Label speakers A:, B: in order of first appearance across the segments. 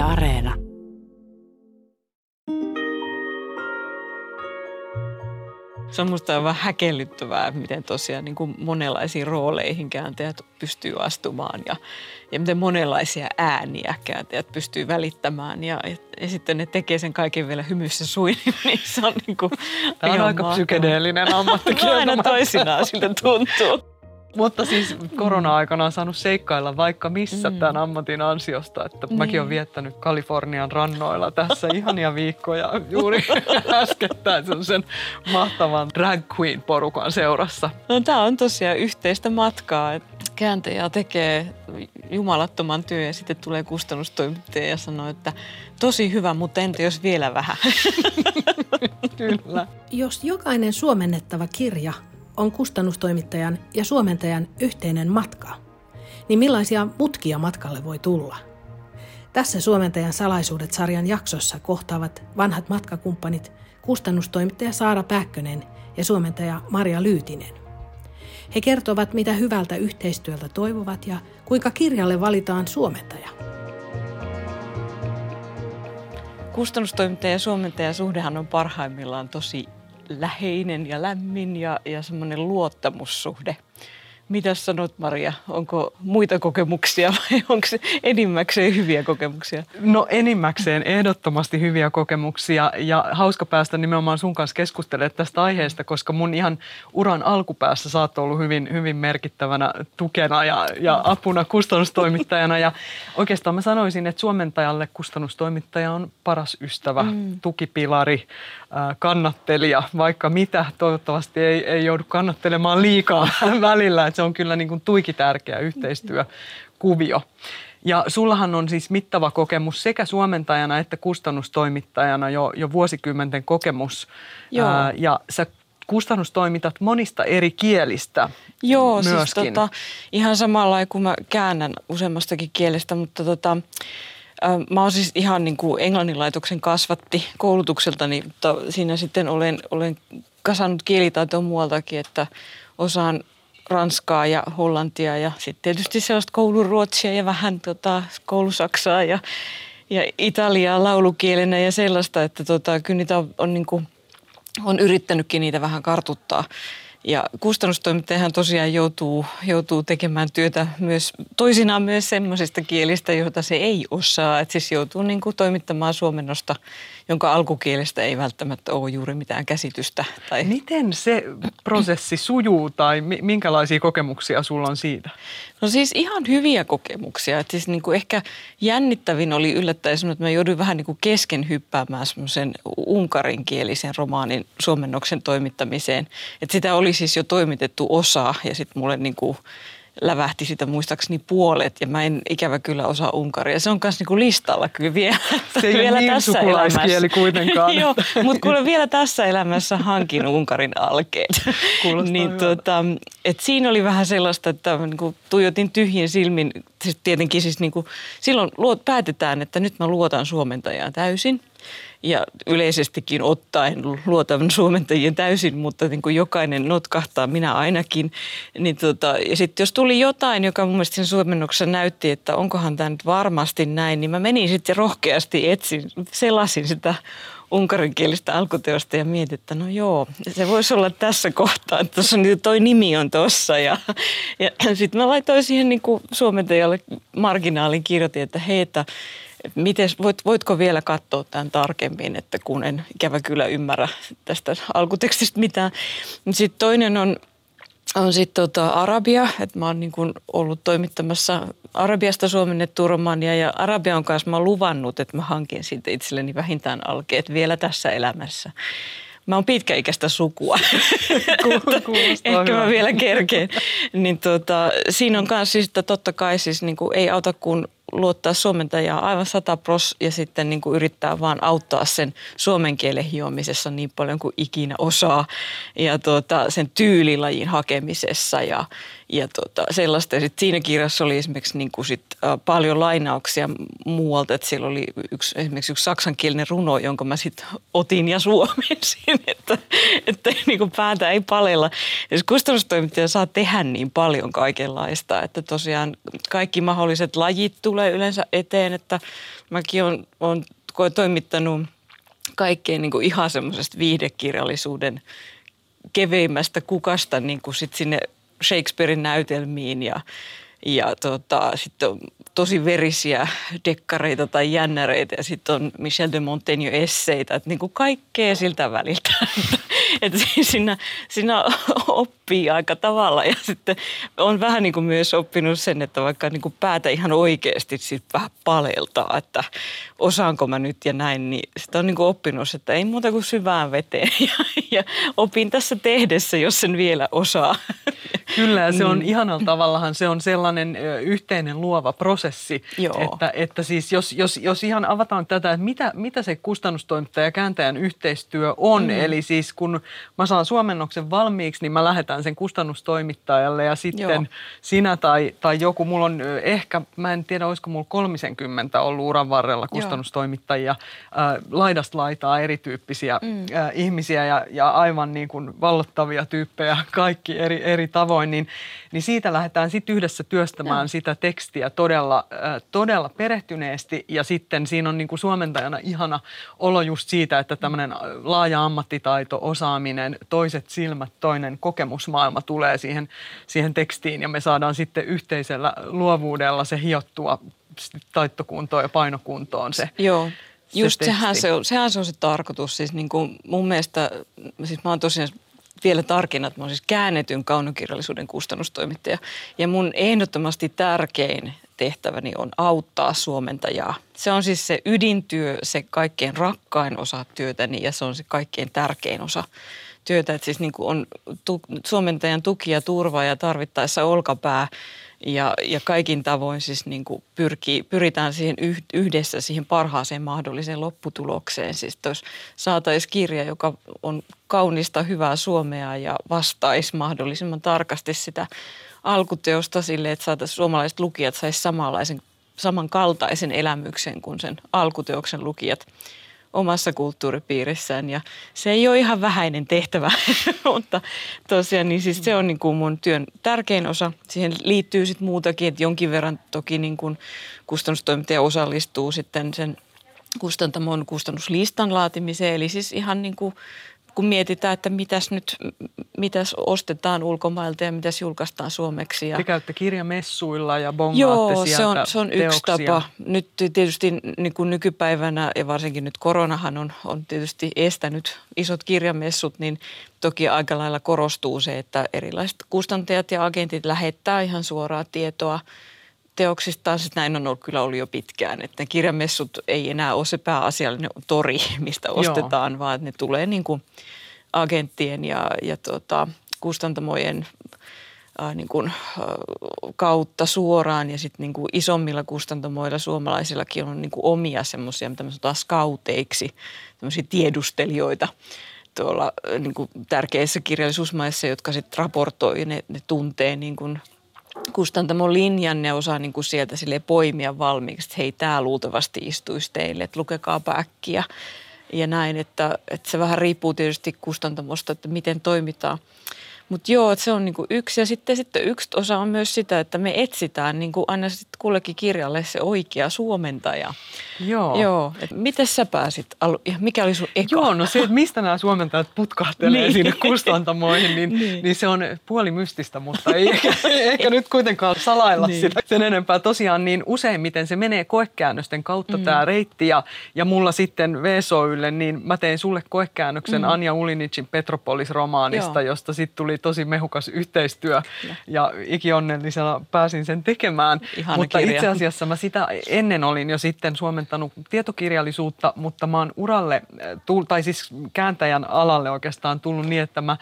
A: Yle Areena.
B: Se on musta vähän häkellyttävää, miten tosiaan niin kuin monenlaisiin rooleihin kääntäjät pystyy astumaan ja, ja miten monenlaisia ääniä kääntäjät pystyy välittämään. Ja, ja sitten ne tekee sen kaiken vielä hymyssä suin, niin se on niin kuin
C: Tämä on aika psykedeellinen ammatti.
B: Aina toisinaan siltä tuntuu.
C: Mutta siis korona-aikana on saanut seikkailla vaikka missä mm. tämän ammatin ansiosta. Että niin. mäkin olen viettänyt Kalifornian rannoilla tässä ihania viikkoja juuri äskettäin sen mahtavan drag queen porukan seurassa.
B: No tämä on tosiaan yhteistä matkaa. Kääntäjä tekee jumalattoman työn ja sitten tulee kustannustoimittaja ja sanoo, että tosi hyvä, mutta entä jos vielä vähän?
C: Kyllä.
A: Jos jokainen suomennettava kirja on kustannustoimittajan ja suomentajan yhteinen matka, niin millaisia mutkia matkalle voi tulla? Tässä Suomentajan salaisuudet-sarjan jaksossa kohtaavat vanhat matkakumppanit kustannustoimittaja Saara Pääkkönen ja suomentaja Maria Lyytinen. He kertovat, mitä hyvältä yhteistyöltä toivovat ja kuinka kirjalle valitaan suomentaja.
B: Kustannustoimittaja ja suomentaja suhdehan on parhaimmillaan tosi läheinen ja lämmin ja, ja semmoinen luottamussuhde. Mitä sanot Maria? Onko muita kokemuksia vai onko se enimmäkseen hyviä kokemuksia?
C: No enimmäkseen ehdottomasti hyviä kokemuksia ja hauska päästä nimenomaan sun kanssa keskustelemaan tästä aiheesta, koska mun ihan uran alkupäässä sä oot ollut hyvin, hyvin merkittävänä tukena ja, ja apuna kustannustoimittajana ja oikeastaan mä sanoisin, että suomentajalle kustannustoimittaja on paras ystävä, mm. tukipilari, kannattelija, vaikka mitä. Toivottavasti ei, ei joudu kannattelemaan liikaa välillä, että se on kyllä niin kuin tuiki tärkeä yhteistyökuvio. Ja sullahan on siis mittava kokemus sekä suomentajana että kustannustoimittajana jo, jo vuosikymmenten kokemus. Joo. Ää, ja sä kustannustoimitat monista eri kielistä
B: Joo, siis myöskin. siis tota, ihan samalla kuin mä käännän useammastakin kielestä, mutta tota, Mä oon siis ihan niin kuin englanninlaitoksen kasvatti koulutukseltani, mutta siinä sitten olen, olen kasannut kielitaitoa muualtakin, että osaan ranskaa ja hollantia ja sitten tietysti sellaista kouluruotsia ja vähän tota, koulusaksaa ja, ja italiaa laulukielenä ja sellaista, että tota, kyllä niitä on, on, niin kuin, on yrittänytkin niitä vähän kartuttaa. Ja kustannustoimittajahan tosiaan joutuu, joutuu tekemään työtä myös toisinaan myös semmoisista kielistä, joita se ei osaa. Että siis joutuu niin kuin toimittamaan suomennosta, jonka alkukielestä ei välttämättä ole juuri mitään käsitystä.
C: Tai... Miten se prosessi sujuu tai minkälaisia kokemuksia sulla on siitä?
B: No siis ihan hyviä kokemuksia. Että siis niin kuin ehkä jännittävin oli yllättäen että mä jouduin vähän niin kuin kesken hyppäämään semmoisen unkarinkielisen romaanin suomennoksen toimittamiseen. Että sitä oli siis jo toimitettu osa ja sitten mulle niin kuin lävähti sitä muistaakseni puolet ja mä en ikävä kyllä osaa unkaria. Se on myös niinku listalla kyllä vielä.
C: Se ei vielä niin tässä elämässä. kuitenkaan.
B: Joo, mutta kuule vielä tässä elämässä hankin unkarin alkeet. niin, tota, et siinä oli vähän sellaista, että niinku, tuijotin tyhjin silmin. Siis tietenkin siis niinku, silloin luot, päätetään, että nyt mä luotan suomentajaan täysin ja yleisestikin ottaen luotan suomentajien täysin, mutta niin kuin jokainen notkahtaa, minä ainakin. Niin tota, ja sitten jos tuli jotain, joka mun mielestä sen näytti, että onkohan tämä nyt varmasti näin, niin mä menin sitten rohkeasti etsin, selasin sitä unkarinkielistä alkuteosta ja mietin, että no joo, se voisi olla tässä kohtaa, että tuossa toi nimi on tossa. Ja, ja sitten mä laitoin siihen niin kuin suomentajalle marginaalin kirjoitin, että hei, että Mites, voit, voitko vielä katsoa tämän tarkemmin, että kun en ikävä kyllä ymmärrä tästä alkutekstistä mitään. Sitten toinen on, on sitten tota Arabia, että mä oon niin ollut toimittamassa Arabiasta suomennettua romania ja Arabian kanssa mä oon luvannut, että mä hankin siitä itselleni vähintään alkeet vielä tässä elämässä. Mä oon pitkäikäistä sukua. Ehkä mä vielä kerkeen. Niin tota, siinä on myös siis, että totta kai siis niin kuin ei auta kuin luottaa suomentajaa aivan sata pros ja sitten niin kuin yrittää vaan auttaa sen suomen kielen hiomisessa niin paljon kuin ikinä osaa ja tuota, sen tyylilajin hakemisessa ja, ja tuota, sellaista. Ja siinä kirjassa oli esimerkiksi niin kuin sit, äh, paljon lainauksia muualta, että siellä oli yksi, esimerkiksi yksi saksankielinen runo, jonka mä sitten otin ja suomensin. Että että, niin kuin päätä ei palella. Ja kustannustoimittaja saa tehdä niin paljon kaikenlaista, että tosiaan kaikki mahdolliset lajit tulee yleensä eteen, että mäkin olen, olen toimittanut kaikkein niin kuin ihan semmoisesta viihdekirjallisuuden keveimmästä kukasta niin kuin sit sinne Shakespearein näytelmiin ja, ja tota, sitten on tosi verisiä dekkareita tai jännäreitä ja sitten on Michel de Montaigne esseitä, että niin kuin kaikkea siltä väliltä. että siinä, siinä oppii aika tavalla ja sitten on vähän niin kuin myös oppinut sen, että vaikka niin kuin päätä ihan oikeasti sit vähän paleltaa, että osaanko mä nyt ja näin, niin sitä on niin kuin oppinut, että ei muuta kuin syvään veteen ja, ja opin tässä tehdessä, jos sen vielä osaa.
C: Kyllä se on niin. ihanalla tavallahan se on sellainen yhteinen luova prosessi, Joo. että, että siis jos, jos, jos ihan avataan tätä, että mitä, mitä se kustannustoimittaja ja kääntäjän yhteistyö on, mm. eli siis kun mä saan suomennoksen valmiiksi, niin mä lähetän sen kustannustoimittajalle ja sitten Joo. sinä tai, tai joku, mulla on ehkä, mä en tiedä olisiko mulla 30 ollut uran varrella kustannustoimittajia, äh, laidasta laitaa erityyppisiä mm. äh, ihmisiä ja, ja aivan niin kuin vallottavia tyyppejä kaikki eri, eri tavoin, niin, niin siitä lähdetään sitten yhdessä työstämään Joo. sitä tekstiä todella, äh, todella perehtyneesti ja sitten siinä on niin kuin suomentajana ihana olo just siitä, että tämmöinen laaja ammattitaito, osaaminen, toiset silmät, toinen kokemusmaailma tulee siihen, siihen tekstiin ja me saadaan sitten yhteisellä luovuudella se hiottua taittokuntoon ja painokuntoon se.
B: Joo. Just se sehän, se on, sehän se on se tarkoitus. Siis niin kuin mun mielestä, siis mä oon tosiaan vielä tarkina, että mä oon siis käännetyn kaunokirjallisuuden kustannustoimittaja. Ja mun ehdottomasti tärkein tehtäväni on auttaa suomentajaa. Se on siis se ydintyö, se kaikkein rakkain osa työtäni ja se on se kaikkein tärkein osa työtä. Että siis niin kuin on tu, suomentajan tuki ja turva ja tarvittaessa olkapää ja, ja kaikin tavoin siis niin kuin pyrkii, pyritään siihen yhdessä siihen parhaaseen mahdolliseen lopputulokseen. Siis jos saataisiin kirja, joka on kaunista, hyvää suomea ja vastaisi mahdollisimman tarkasti sitä alkuteosta sille, että saataisiin suomalaiset lukijat saisi samanlaisen, samankaltaisen elämyksen kuin sen alkuteoksen lukijat – omassa kulttuuripiirissään ja se ei ole ihan vähäinen tehtävä, mutta tosiaan niin siis se on niin kuin mun työn tärkein osa. Siihen liittyy sitten muutakin, että jonkin verran toki niin kuin kustannustoimittaja osallistuu sitten sen kustantamon kustannuslistan laatimiseen, eli siis ihan niin kuin kun mietitään, että mitäs nyt, mitäs ostetaan ulkomailta ja mitäs julkaistaan suomeksi. Ja...
C: Te käytte kirjamessuilla ja bongaatte
B: Joo,
C: se
B: on, se on yksi tapa. Nyt tietysti niin kuin nykypäivänä ja varsinkin nyt koronahan on, on tietysti estänyt isot kirjamessut, niin toki aika lailla korostuu se, että erilaiset kustantajat ja agentit lähettää ihan suoraa tietoa – teoksistaan, siis näin on ollut, kyllä ollut jo pitkään, että kirjamessut ei enää ole se pääasiallinen tori, mistä ostetaan, Joo. vaan ne tulee niin kuin agenttien ja, ja tota, kustantamojen ää, niin kuin, ää, kautta suoraan ja sitten niin kuin isommilla kustantamoilla suomalaisillakin on niin kuin omia semmoisia, mitä me sanotaan skauteiksi, tämmöisiä tiedustelijoita tuolla niin kuin tärkeissä kirjallisuusmaissa, jotka sitten raportoi ne, ne tuntee niin kuin kustantamon linjan ne osaa niin kuin sieltä sille poimia valmiiksi, että hei, tämä luultavasti istuisi teille, että lukekaapa äkkiä ja näin, että, että se vähän riippuu tietysti kustantamosta, että miten toimitaan. Mutta joo, se on niinku yksi. Ja sitten, sitten yksi osa on myös sitä, että me etsitään niinku aina sitten kullekin kirjalle se oikea suomentaja.
C: Joo.
B: Joo. Et miten sä pääsit? Ja mikä oli sun eka?
C: Joo, no se, että mistä nämä suomentajat putkahtelee niin. sinne kustantamoihin, niin, niin. niin se on puoli mystistä, mutta ei ehkä, ehkä nyt kuitenkaan salailla niin. sitä sen enempää. Tosiaan niin useimmiten se menee koekäännösten kautta mm. tämä reitti ja, ja mulla sitten VSOYlle, niin mä tein sulle koekäännöksen mm. Anja Ulinicin Petropolis-romaanista, Joo. josta sitten tuli tosi mehukas yhteistyö ja, ja ikionnellisena pääsin sen tekemään.
B: Ihana
C: mutta
B: kirja.
C: itse asiassa mä sitä ennen olin jo sitten suomentanut tietokirjallisuutta, mutta mä oon uralle, tai siis kääntäjän alalle oikeastaan tullut niin, että mä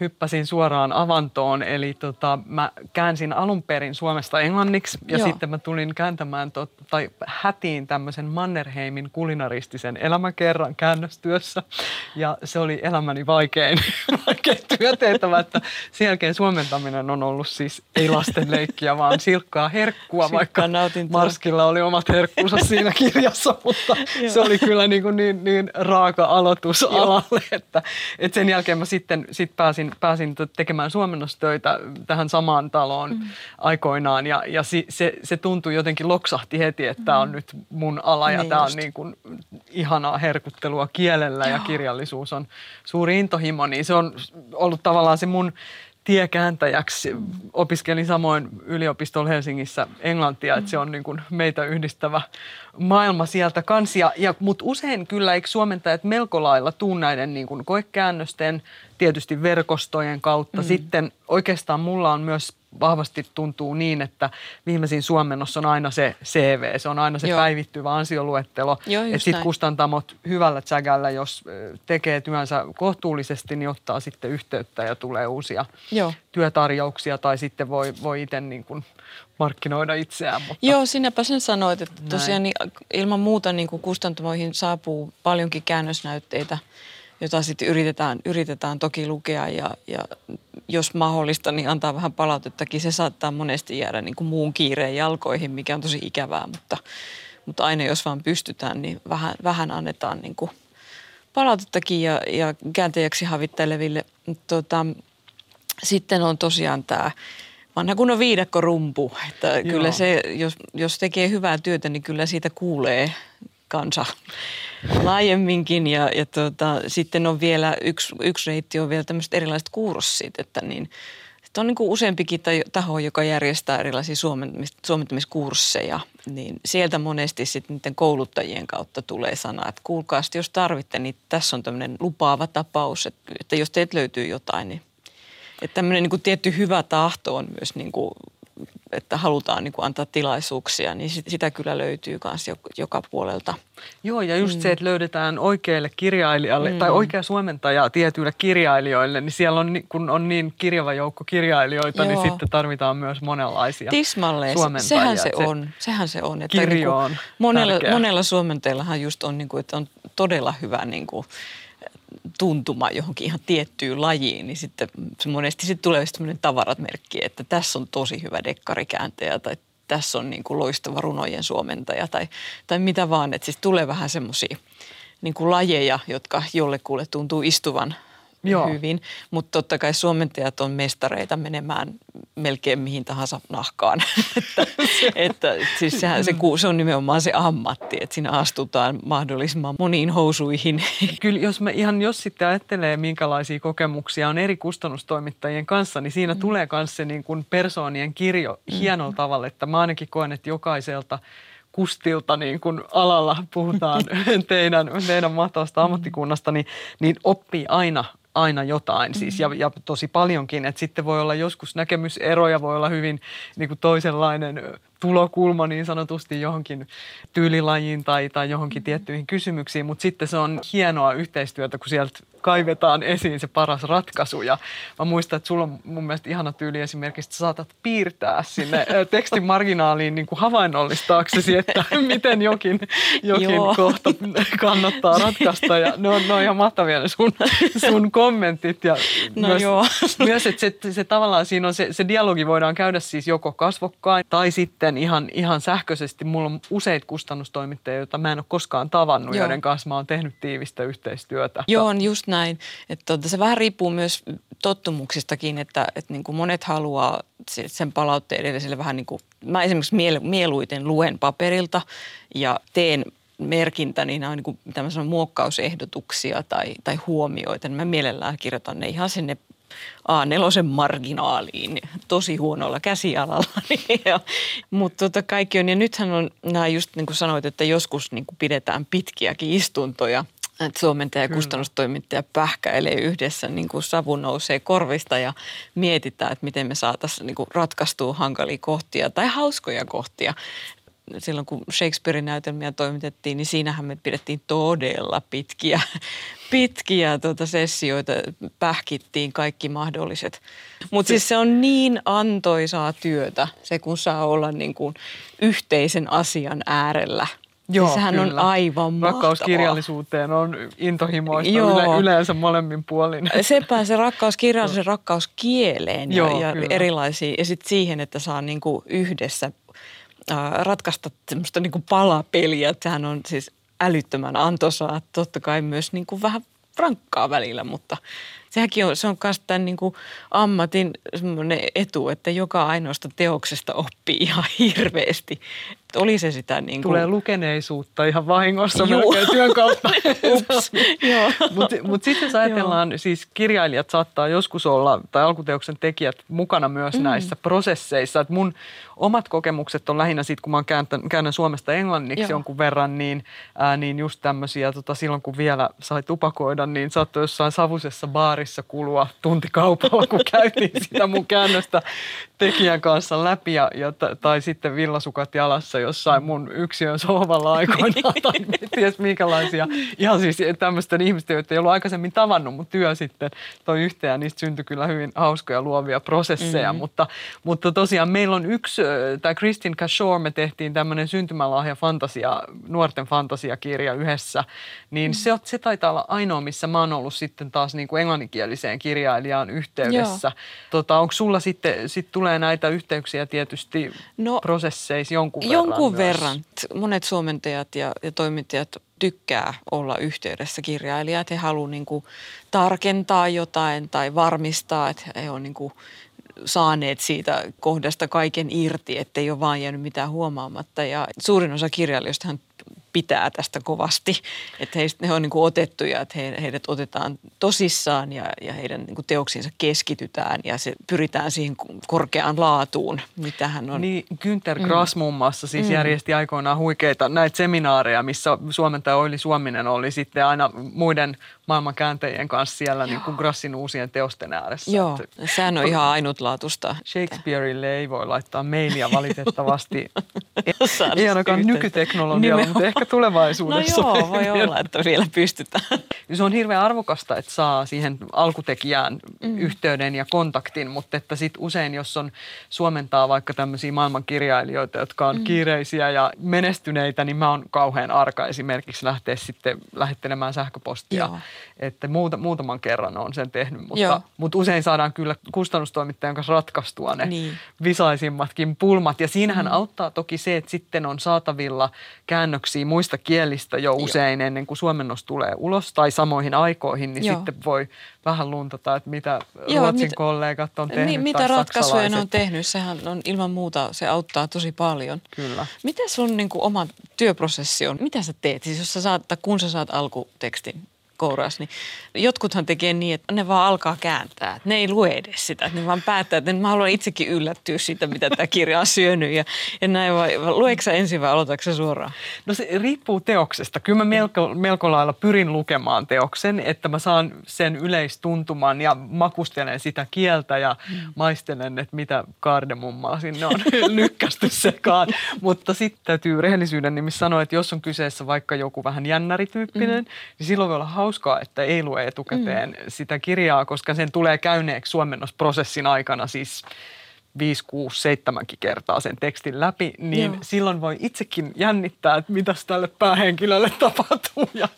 C: hyppäsin suoraan avantoon. Eli tota, mä käänsin alun perin Suomesta englanniksi ja Joo. sitten mä tulin kääntämään tot, tai hätiin tämmöisen Mannerheimin kulinaristisen elämäkerran käännöstyössä. Ja se oli elämäni vaikein, vaikein työtehtävä, että sen jälkeen suomentaminen on ollut siis ei lasten leikkiä, vaan silkkaa herkkua, vaikka Marskilla oli omat herkkunsa siinä kirjassa, mutta se oli kyllä niin, kuin niin, niin raaka aloitus alalle, että, että sen jälkeen mä sitten sit pääsin, pääsin tekemään suomennostöitä tähän samaan taloon mm. aikoinaan ja, ja se, se, se tuntui jotenkin loksahti heti, että tämä on mm. nyt mun ala ja niin tämä on niin kuin ihanaa herkuttelua kielellä Joo. ja kirjallisuus on suuri intohimo, niin se on ollut tavallaan se mun tiekääntäjäksi. Opiskelin samoin yliopistolla Helsingissä englantia, että se on niin kuin meitä yhdistävä maailma sieltä kansia. Ja, mutta usein kyllä eikö suomentajat melko lailla tuu näiden niin kuin koekäännösten, tietysti verkostojen kautta. Mm. Sitten oikeastaan mulla on myös vahvasti tuntuu niin, että viimeisin suomennos on aina se CV, se on aina se Joo. päivittyvä ansioluettelo. Että sitten kustantamot hyvällä tsägällä, jos tekee työnsä kohtuullisesti, niin ottaa sitten yhteyttä ja tulee uusia Joo. työtarjouksia tai sitten voi, voi itse niin kuin markkinoida itseään. Mutta
B: Joo, sinäpä sen sanoit, että tosiaan niin ilman muuta niin kuin kustantamoihin saapuu paljonkin käännösnäytteitä – jota sitten yritetään, yritetään toki lukea ja, ja jos mahdollista, niin antaa vähän palautettakin. Se saattaa monesti jäädä niin kuin muun kiireen jalkoihin, mikä on tosi ikävää, mutta, mutta aina jos vaan pystytään, niin vähän, vähän annetaan niin kuin palautettakin ja, ja kääntäjäksi havitteleville. Tota, sitten on tosiaan tämä vanha kunnon viidakkorumpu, että Joo. kyllä se, jos, jos tekee hyvää työtä, niin kyllä siitä kuulee kansa laajemminkin. Ja, ja tota, sitten on vielä, yksi, yksi reitti on vielä tämmöiset erilaiset kurssit, että niin, että on niin kuin useampikin taho, joka järjestää erilaisia suomentamiskursseja, niin sieltä monesti sitten niiden kouluttajien kautta tulee sana, että kuulkaa, jos tarvitte, niin tässä on tämmöinen lupaava tapaus, että, että jos teet löytyy jotain, niin että tämmöinen niin kuin tietty hyvä tahto on myös niin kuin että halutaan niin kuin antaa tilaisuuksia, niin sitä kyllä löytyy myös joka puolelta.
C: Joo, ja just mm. se, että löydetään oikealle kirjailijalle mm. tai oikea suomentaja tietyille kirjailijoille, niin siellä on, kun on niin kirjava joukko kirjailijoita, niin Joo. niin sitten tarvitaan myös monenlaisia
B: Tismalleen, sehän se, on. Sehän se on. Että kirjo niin on monella, monella suomenteellahan just on, niin kuin, että on todella hyvä niin kuin, tuntuma johonkin ihan tiettyyn lajiin, niin sitten se monesti sitten tulee sellainen tavaratmerkki, että tässä on tosi hyvä dekkarikääntäjä tai tässä on niin kuin loistava runojen suomentaja tai, tai mitä vaan. Että siis tulee vähän semmoisia niin lajeja, jotka jollekulle tuntuu istuvan Joo. hyvin. Mutta totta kai suomentajat on mestareita menemään melkein mihin tahansa nahkaan. että, että siis sehän, se, se on nimenomaan se ammatti, että siinä astutaan mahdollisimman moniin housuihin.
C: Kyllä jos me ihan, jos sitten ajattelee minkälaisia kokemuksia on eri kustannustoimittajien kanssa, niin siinä mm. tulee myös se niin kuin persoonien kirjo mm. hienolla mm. tavalla, että mä ainakin koen, että jokaiselta kustilta, niin kun alalla puhutaan teidän, teidän mahtavasta ammattikunnasta, niin, niin oppii aina aina jotain siis ja, ja tosi paljonkin. Että sitten voi olla joskus näkemyseroja, voi olla hyvin niin kuin toisenlainen tulokulma niin sanotusti johonkin tyylilajiin tai, tai johonkin tiettyihin kysymyksiin, mutta sitten se on hienoa yhteistyötä, kun sieltä kaivetaan esiin se paras ratkaisu. Ja mä muistan, että sulla on mun mielestä ihana tyyli esimerkiksi, että saatat piirtää sinne tekstin marginaaliin niin kuin havainnollistaaksesi, että miten jokin, jokin kohta kannattaa ratkaista. Ja ne on, ne on ihan mahtavia ne sun, sun kommentit. Ja no myös, joo. myös, että se, se tavallaan siinä on se, se dialogi voidaan käydä siis joko kasvokkain tai sitten ihan, ihan sähköisesti. Mulla on useita kustannustoimittajia, joita mä en ole koskaan tavannut, joo. joiden kanssa mä oon tehnyt tiivistä yhteistyötä.
B: Joo, on just näin. Että tuota, se vähän riippuu myös tottumuksistakin, että, että niin kuin monet haluaa sen palautteen edelliselle vähän niin kuin, mä esimerkiksi mieluiten luen paperilta ja teen merkintä, niin nämä on niin tämmöisiä muokkausehdotuksia tai, tai huomioita. Niin mä mielellään kirjoitan ne ihan sinne A4 marginaaliin tosi huonolla käsialalla. Mutta tota kaikki on, ja nythän on nämä just niin kuin sanoit, että joskus niin kuin pidetään pitkiäkin istuntoja että suomentaja ja kustannustoimittaja pähkäilee yhdessä, niin kuin savu nousee korvista ja mietitään, että miten me saataisiin niin ratkaistua hankalia kohtia tai hauskoja kohtia. Silloin kun Shakespearein näytelmiä toimitettiin, niin siinähän me pidettiin todella pitkiä, pitkiä tuota sessioita, pähkittiin kaikki mahdolliset. Mutta siis se on niin antoisaa työtä, se kun saa olla niin kuin yhteisen asian äärellä – Joo, siis sehän kyllä. on aivan mahtavaa.
C: Rakkauskirjallisuuteen on intohimoista Joo. yleensä molemmin puolin.
B: Sepä se rakkaus kirjallisuuteen, se rakkaus kieleen ja, Joo, ja erilaisiin. Ja sitten siihen, että saa niinku yhdessä ratkaista semmoista niinku palapeliä. Sehän on siis älyttömän antoisaa. Totta kai myös niinku vähän rankkaa välillä, mutta sehän on, se on myös tämän niin kuin ammatin etu, että joka ainoasta teoksesta oppii ihan hirveästi. Oli se sitä niin kuin...
C: Tulee lukeneisuutta ihan vahingossa melkein työn kautta. Mutta mut sitten jos ajatellaan, Joo. siis kirjailijat saattaa joskus olla, tai alkuteoksen tekijät mukana myös mm. näissä prosesseissa. Et mun omat kokemukset on lähinnä siitä, kun mä käännän, käännän Suomesta englanniksi Joo. jonkun verran, niin, ää, niin just tämmöisiä, tota, silloin kun vielä sai tupakoida, niin saattoi jossain savusessa baarissa kulua tuntikaupalla, kun käytiin sitä mun käännöstä tekijän kanssa läpi ja, ja, tai sitten villasukat jalassa jossain mun yksiön sohvalla aikoinaan tai ties minkälaisia. Ihan siis tämmöisten ihmisten, joita ei ollut aikaisemmin tavannut, mutta työ sitten toi yhteen ja niistä syntyi kyllä hyvin hauskoja luovia prosesseja. Mm-hmm. Mutta, mutta tosiaan meillä on yksi, tämä Kristin Cashore, me tehtiin tämmöinen syntymälahja fantasia, nuorten fantasiakirja yhdessä, niin mm-hmm. se, se taitaa olla ainoa, missä mä oon ollut sitten taas niin kuin englanninkieliseen kirjailijaan yhteydessä. Tota, onko sulla sitten, sit tulee näitä yhteyksiä tietysti no, prosesseissa jonkun verran
B: Jonkun
C: myös.
B: verran. Monet suomentajat ja, ja toimittajat tykkää olla yhteydessä kirjailijat. He haluavat niin kuin tarkentaa jotain tai varmistaa, että he on niin kuin saaneet siitä kohdasta kaiken irti, ettei ole vaan jäänyt mitään huomaamatta. Ja suurin osa kirjailijoista pitää tästä kovasti, että heistä, he on niin kuin otettuja, että he, heidät otetaan tosissaan ja, ja heidän niin kuin teoksiinsa keskitytään ja se pyritään siihen korkeaan laatuun, mitä hän on.
C: Niin, Günther mm. Grass mm. muun muassa siis mm. järjesti aikoinaan huikeita näitä seminaareja, missä suomentaja Oili Suominen oli sitten aina muiden maailman kääntäjien kanssa siellä niin kuin Grassin uusien teosten ääressä.
B: Joo, että, sehän on ihan ainutlaatuista.
C: Shakespeareille ei voi laittaa mailia valitettavasti. ei ainakaan nykyteknologialla, mutta ehkä tulevaisuudessa.
B: No joo, voi olla, että vielä pystytään.
C: Se on hirveän arvokasta, että saa siihen alkutekijään mm. yhteyden ja kontaktin, mutta että sit usein, jos on suomentaa vaikka tämmöisiä maailmankirjailijoita, jotka on mm. kiireisiä ja menestyneitä, niin mä oon kauhean arka esimerkiksi lähteä sitten lähettelemään sähköpostia. Joo että muuta, muutaman kerran on sen tehnyt, mutta, mutta usein saadaan kyllä kustannustoimittajan kanssa ratkaistua ne niin. visaisimmatkin pulmat. Ja siinähän mm. auttaa toki se, että sitten on saatavilla käännöksiä muista kielistä jo usein Joo. ennen kuin suomennos tulee ulos tai samoihin aikoihin, niin Joo. sitten voi vähän luntata, että mitä Joo, Ruotsin mit, kollegat on tehnyt. Niin,
B: mitä ratkaisuja ne on tehnyt, sehän on ilman muuta, se auttaa tosi paljon.
C: Kyllä.
B: Mitä sun niin kuin, oma työprosessi on? Mitä sä teet? Siis jos sä saat, kun sä saat alkutekstin kouras, niin jotkuthan tekee niin, että ne vaan alkaa kääntää. Ne ei lue edes sitä, ne vaan päättää, että mä haluan itsekin yllättyä siitä, mitä tämä kirja on syönyt ja, ja näin vai, lueeko ensin vai aloitatko suoraan?
C: No se riippuu teoksesta. Kyllä mä melko, melko lailla pyrin lukemaan teoksen, että mä saan sen yleistuntuman ja makustelen sitä kieltä ja mm. maistelen, että mitä kardemummaa sinne on lykkästy sekaan. Mutta sitten täytyy rehellisyyden nimissä sanoa, että jos on kyseessä vaikka joku vähän jännärityyppinen, mm. niin silloin voi olla hauskaa, että ei lue etukäteen mm. sitä kirjaa, koska sen tulee käyneeksi suomennosprosessin aikana siis 5, 6, 7 kertaa sen tekstin läpi, niin Joo. silloin voi itsekin jännittää, että mitä tälle päähenkilölle tapahtuu. Ja,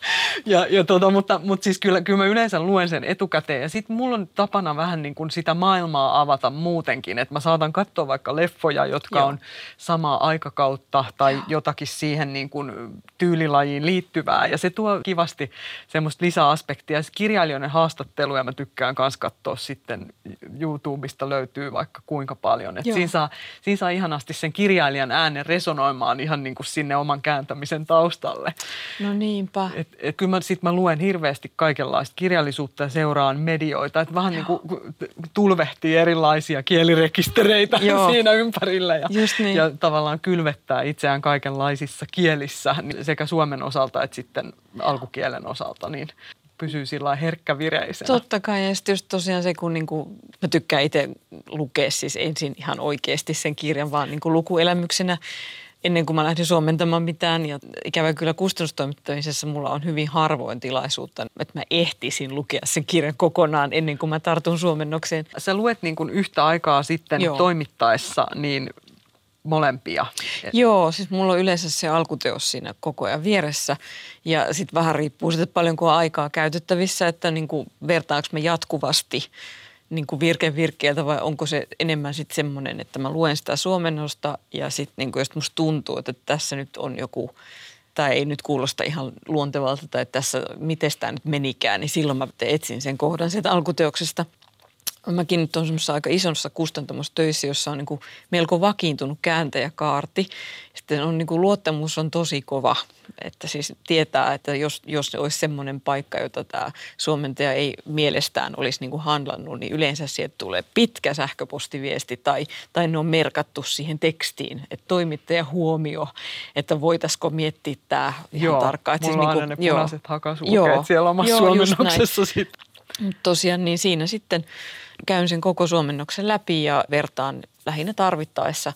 C: ja, ja tota, mutta, mutta siis kyllä, kyllä mä yleensä luen sen etukäteen ja sitten mulla on tapana vähän niin kuin sitä maailmaa avata muutenkin, että mä saatan katsoa vaikka leffoja, jotka Joo. on samaa aikakautta tai Joo. jotakin siihen niin kuin tyylilajiin liittyvää ja se tuo kivasti semmoista lisäaspektia. Kirjailijoiden haastatteluja mä tykkään myös katsoa sitten YouTubesta löytyy vaikka kuinka paljon paljon. Että siinä, saa, siinä saa ihanasti sen kirjailijan äänen resonoimaan ihan niin kuin sinne oman kääntämisen taustalle.
B: No niinpä.
C: Et, et kyllä mä, sit mä luen hirveästi kaikenlaista kirjallisuutta ja seuraan medioita. Että vähän Joo. niin kuin tulvehtii erilaisia kielirekistereitä Joo. siinä ympärillä ja, niin. ja tavallaan kylvettää itseään kaikenlaisissa kielissä sekä suomen osalta että sitten alkukielen osalta. Niin pysyy sillä herkkävireisenä.
B: Totta kai, ja sitten just tosiaan se, kun niinku, mä tykkään itse lukea siis ensin ihan oikeasti sen kirjan vaan niinku lukuelämyksenä ennen kuin mä lähdin suomentamaan mitään. Ja ikävä kyllä kustannustoimittamisessa mulla on hyvin harvoin tilaisuutta, että mä ehtisin lukea sen kirjan kokonaan ennen kuin mä tartun suomennokseen.
C: Sä luet niin kuin yhtä aikaa sitten Joo. toimittaessa, niin molempia?
B: Joo, siis mulla on yleensä se alkuteos siinä koko ajan vieressä ja sitten vähän riippuu siitä paljonko on aikaa käytettävissä, että niin kuin vertaanko me jatkuvasti niin kuin virke virkeeltä vai onko se enemmän sitten semmoinen, että mä luen sitä suomennosta ja sitten niin kuin jos musta tuntuu, että tässä nyt on joku tai ei nyt kuulosta ihan luontevalta tai tässä miten tämä nyt menikään, niin silloin mä etsin sen kohdan sieltä alkuteoksesta – Mäkin nyt on semmoisessa aika isossa kustantamossa töissä, jossa on niin kuin melko vakiintunut kääntäjäkaarti. Sitten on niin kuin luottamus on tosi kova, että siis tietää, että jos, jos olisi semmoinen paikka, jota tämä suomentaja ei mielestään olisi niin kuin handlannut, niin yleensä sieltä tulee pitkä sähköpostiviesti tai, tai ne on merkattu siihen tekstiin, että toimittaja huomio, että voitaisiko miettiä tämä ihan
C: joo,
B: tarkkaan.
C: Että siis niin kuin, ne punaiset joo, siellä omassa joo, suomennoksessa sitten.
B: Tosiaan niin siinä sitten käyn sen koko suomennoksen läpi ja vertaan lähinnä tarvittaessa.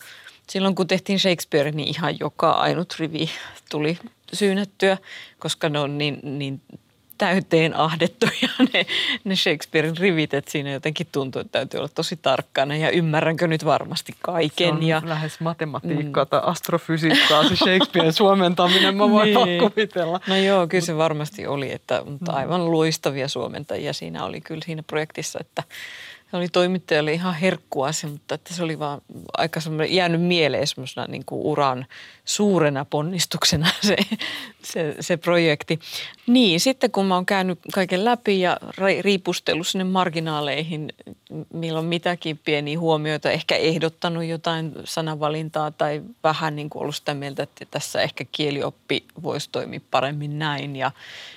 B: Silloin kun tehtiin Shakespeare, niin ihan joka ainut rivi tuli syynättyä, koska ne on niin, niin täyteen ahdettuja ne, ne Shakespearein rivit, että siinä jotenkin tuntuu, että täytyy olla tosi tarkkana ja ymmärränkö nyt varmasti kaiken. Se
C: on
B: ja,
C: lähes matematiikkaa mm. tai astrofysiikkaa se Shakespearein suomentaminen, mä voin niin. kuvitella.
B: No joo, kyllä se varmasti oli, että, mutta mm. aivan loistavia suomentajia siinä oli kyllä siinä projektissa, että se oli toimittajalle ihan herkkuasia, mutta että se oli vaan aika jäänyt mieleen semmoisena niin kuin uran suurena ponnistuksena se, se, se projekti. Niin, sitten kun mä oon käynyt kaiken läpi ja riipustellut sinne marginaaleihin, milloin mitäkin pieniä huomioita, ehkä ehdottanut jotain sanavalintaa tai vähän niin kuin ollut sitä mieltä, että tässä ehkä kielioppi voisi toimia paremmin näin. Ja,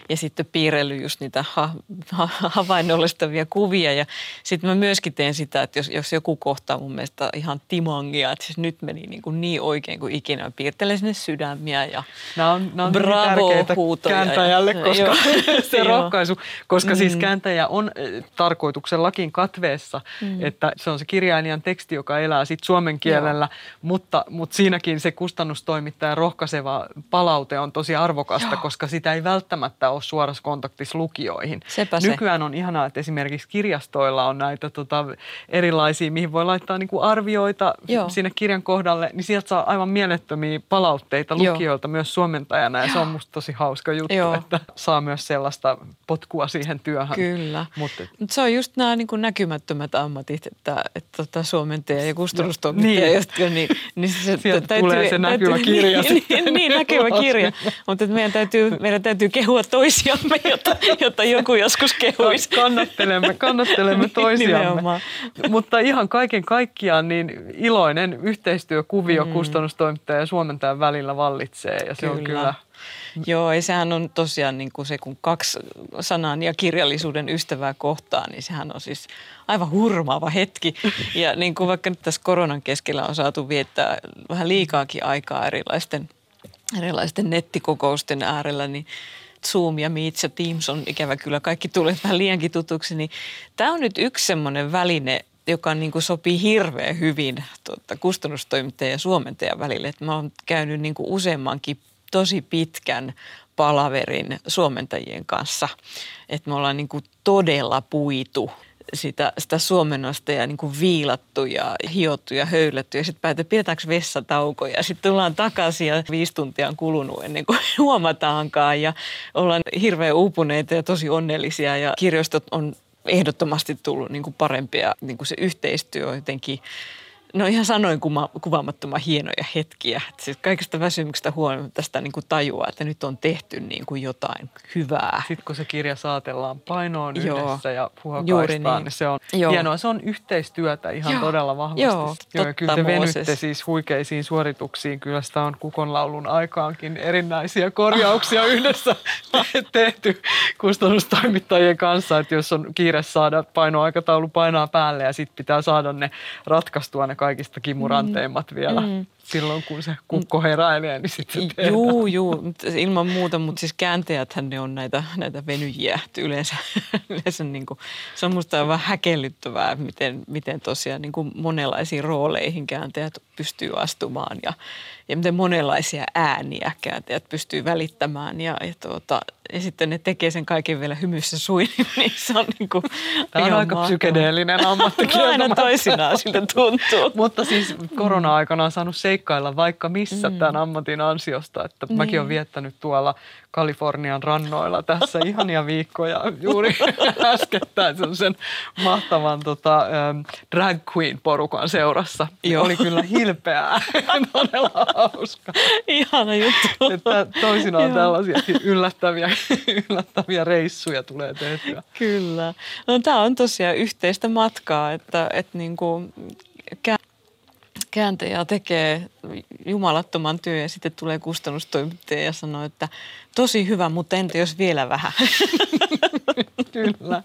B: ja sitten piirrellyt just niitä ha, ha, havainnollistavia kuvia ja sitten mä myöskin teen sitä, että jos, jos joku kohtaa mun mielestä ihan timangia, että siis nyt meni niin, kuin niin oikein kuin ikinä piirtelee sinne sydämiä ja
C: nämä on, nämä on bravo tärkeitä kääntäjälle, koska se rohkaisu, koska siis mm. siis kääntäjä on eh, tarkoituksellakin katveessa, mm. että se on se kirjailijan teksti, joka elää sit suomen kielellä, mutta, mutta siinäkin se kustannustoimittajan rohkaiseva palaute on tosi arvokasta, Joo. koska sitä ei välttämättä ole suorassa kontaktissa lukijoihin.
B: Sepä
C: Nykyään se. on ihanaa, että esimerkiksi kirjastoilla on näitä tota, erilaisia, mihin voi laittaa niinku arvioita Joo. sinne kirjan kohdalle, niin sieltä saa aivan mielettömiä palautteita lukijoilta Joo. myös suomentajana ja Joo. se on musta tosi hauska juttu, Joo. että saa myös sellaista potkua siihen työhön.
B: Kyllä, mutta Mut se on just nämä niin kuin näkymättömät ammatit, että, että tota, suomentaja ja kustannustoimittaja, niin. jotka, niin, niin se,
C: Sieltä täytyy, tulee se näkyvä täytyy, kirja
B: niin, niin, niin, näkyvä kirja, mutta meidän täytyy, meidän täytyy kehua toisiamme, jotta, jotta joku joskus kehuisi.
C: Kannattelemme, kannattelemme toisiamme. Mutta ihan kaiken kaikkiaan niin iloinen yhteistyökuvio mm. kustannustoimittaja ja Suomen työnantajan välillä vallitsee ja se kyllä. on kyllä
B: Joo, ja sehän on tosiaan niin kuin se, kun kaksi sanan ja kirjallisuuden ystävää kohtaa, niin sehän on siis aivan hurmaava hetki. Ja niin kuin vaikka nyt tässä koronan keskellä on saatu viettää vähän liikaakin aikaa erilaisten, erilaisten nettikokousten äärellä, niin Zoom ja Meet ja Teams on ikävä kyllä kaikki tulee vähän liiankin tutuksi, niin tämä on nyt yksi semmoinen väline, joka niin kuin sopii hirveän hyvin tuota, kustannustoimittajan ja suomentajan välille. Et mä oon käynyt niin kuin useammankin tosi pitkän palaverin suomentajien kanssa. Että me ollaan niin kuin todella puitu sitä, sitä suomennosta ja niin kuin viilattu ja hiottu ja höylätty. Ja sitten päätetään, pidetäänkö vessatauko ja sitten tullaan takaisin ja viisi tuntia on kulunut ennen kuin huomataankaan. Ja ollaan hirveän uupuneita ja tosi onnellisia ja kirjastot on ehdottomasti tullut niin kuin parempia, niin kuin se yhteistyö on jotenkin No ihan sanoin kuma, kuvaamattoman hienoja hetkiä. siis kaikesta väsymyksestä huolimatta tästä niin kuin tajuaa, että nyt on tehty niin kuin jotain hyvää.
C: Sitten kun se kirja saatellaan painoon Joo. yhdessä ja puhakaistaan, niin. niin se on Joo. hienoa. Se on yhteistyötä ihan Joo. todella vahvasti.
B: Joo,
C: Joo kyllä te venytte siis huikeisiin suorituksiin. Kyllä sitä on kukonlaulun aikaankin erinäisiä korjauksia yhdessä tehty kustannustoimittajien kanssa. Että jos on kiire saada painoaikataulu painaa päälle ja sitten pitää saada ne ratkaistua ne kaikista kimuranteimmat mm. vielä. Mm silloin, kun se kukko heräilee, niin sitten se.
B: Juu, juu, ilman muuta, mutta siis kääntäjäthän ne on näitä, näitä venyjiä yleensä. yleensä niin kuin, se on musta aivan häkellyttävää, miten, miten tosiaan niin kuin monenlaisiin rooleihin kääntäjät pystyy astumaan ja, ja miten monenlaisia ääniä kääntäjät pystyy välittämään. Ja, ja, tuota, ja sitten ne tekee sen kaiken vielä hymyssä suin, niin se on niin kuin
C: Tämä on aika
B: mahtavaa.
C: psykedeellinen ammatti.
B: No aina toisinaan siltä tuntuu.
C: Mutta siis korona-aikana on saanut seikkailla vaikka missä mm. tämän ammatin ansiosta. Että niin. mäkin olen viettänyt tuolla Kalifornian rannoilla tässä ihania viikkoja juuri äskettäin sen mahtavan tota, ähm, drag queen porukan seurassa.
B: Joo.
C: Oli kyllä hilpeää, todella hauska.
B: Ihana juttu.
C: Että toisinaan
B: Joo.
C: tällaisiakin yllättäviä, yllättäviä reissuja tulee tehtyä.
B: Kyllä. No tämä on tosiaan yhteistä matkaa, että, että niin kuin kä- kääntäjä tekee jumalattoman työn ja sitten tulee kustannustoimittaja ja sanoo, että tosi hyvä, mutta entä jos vielä vähän?
C: Kyllä.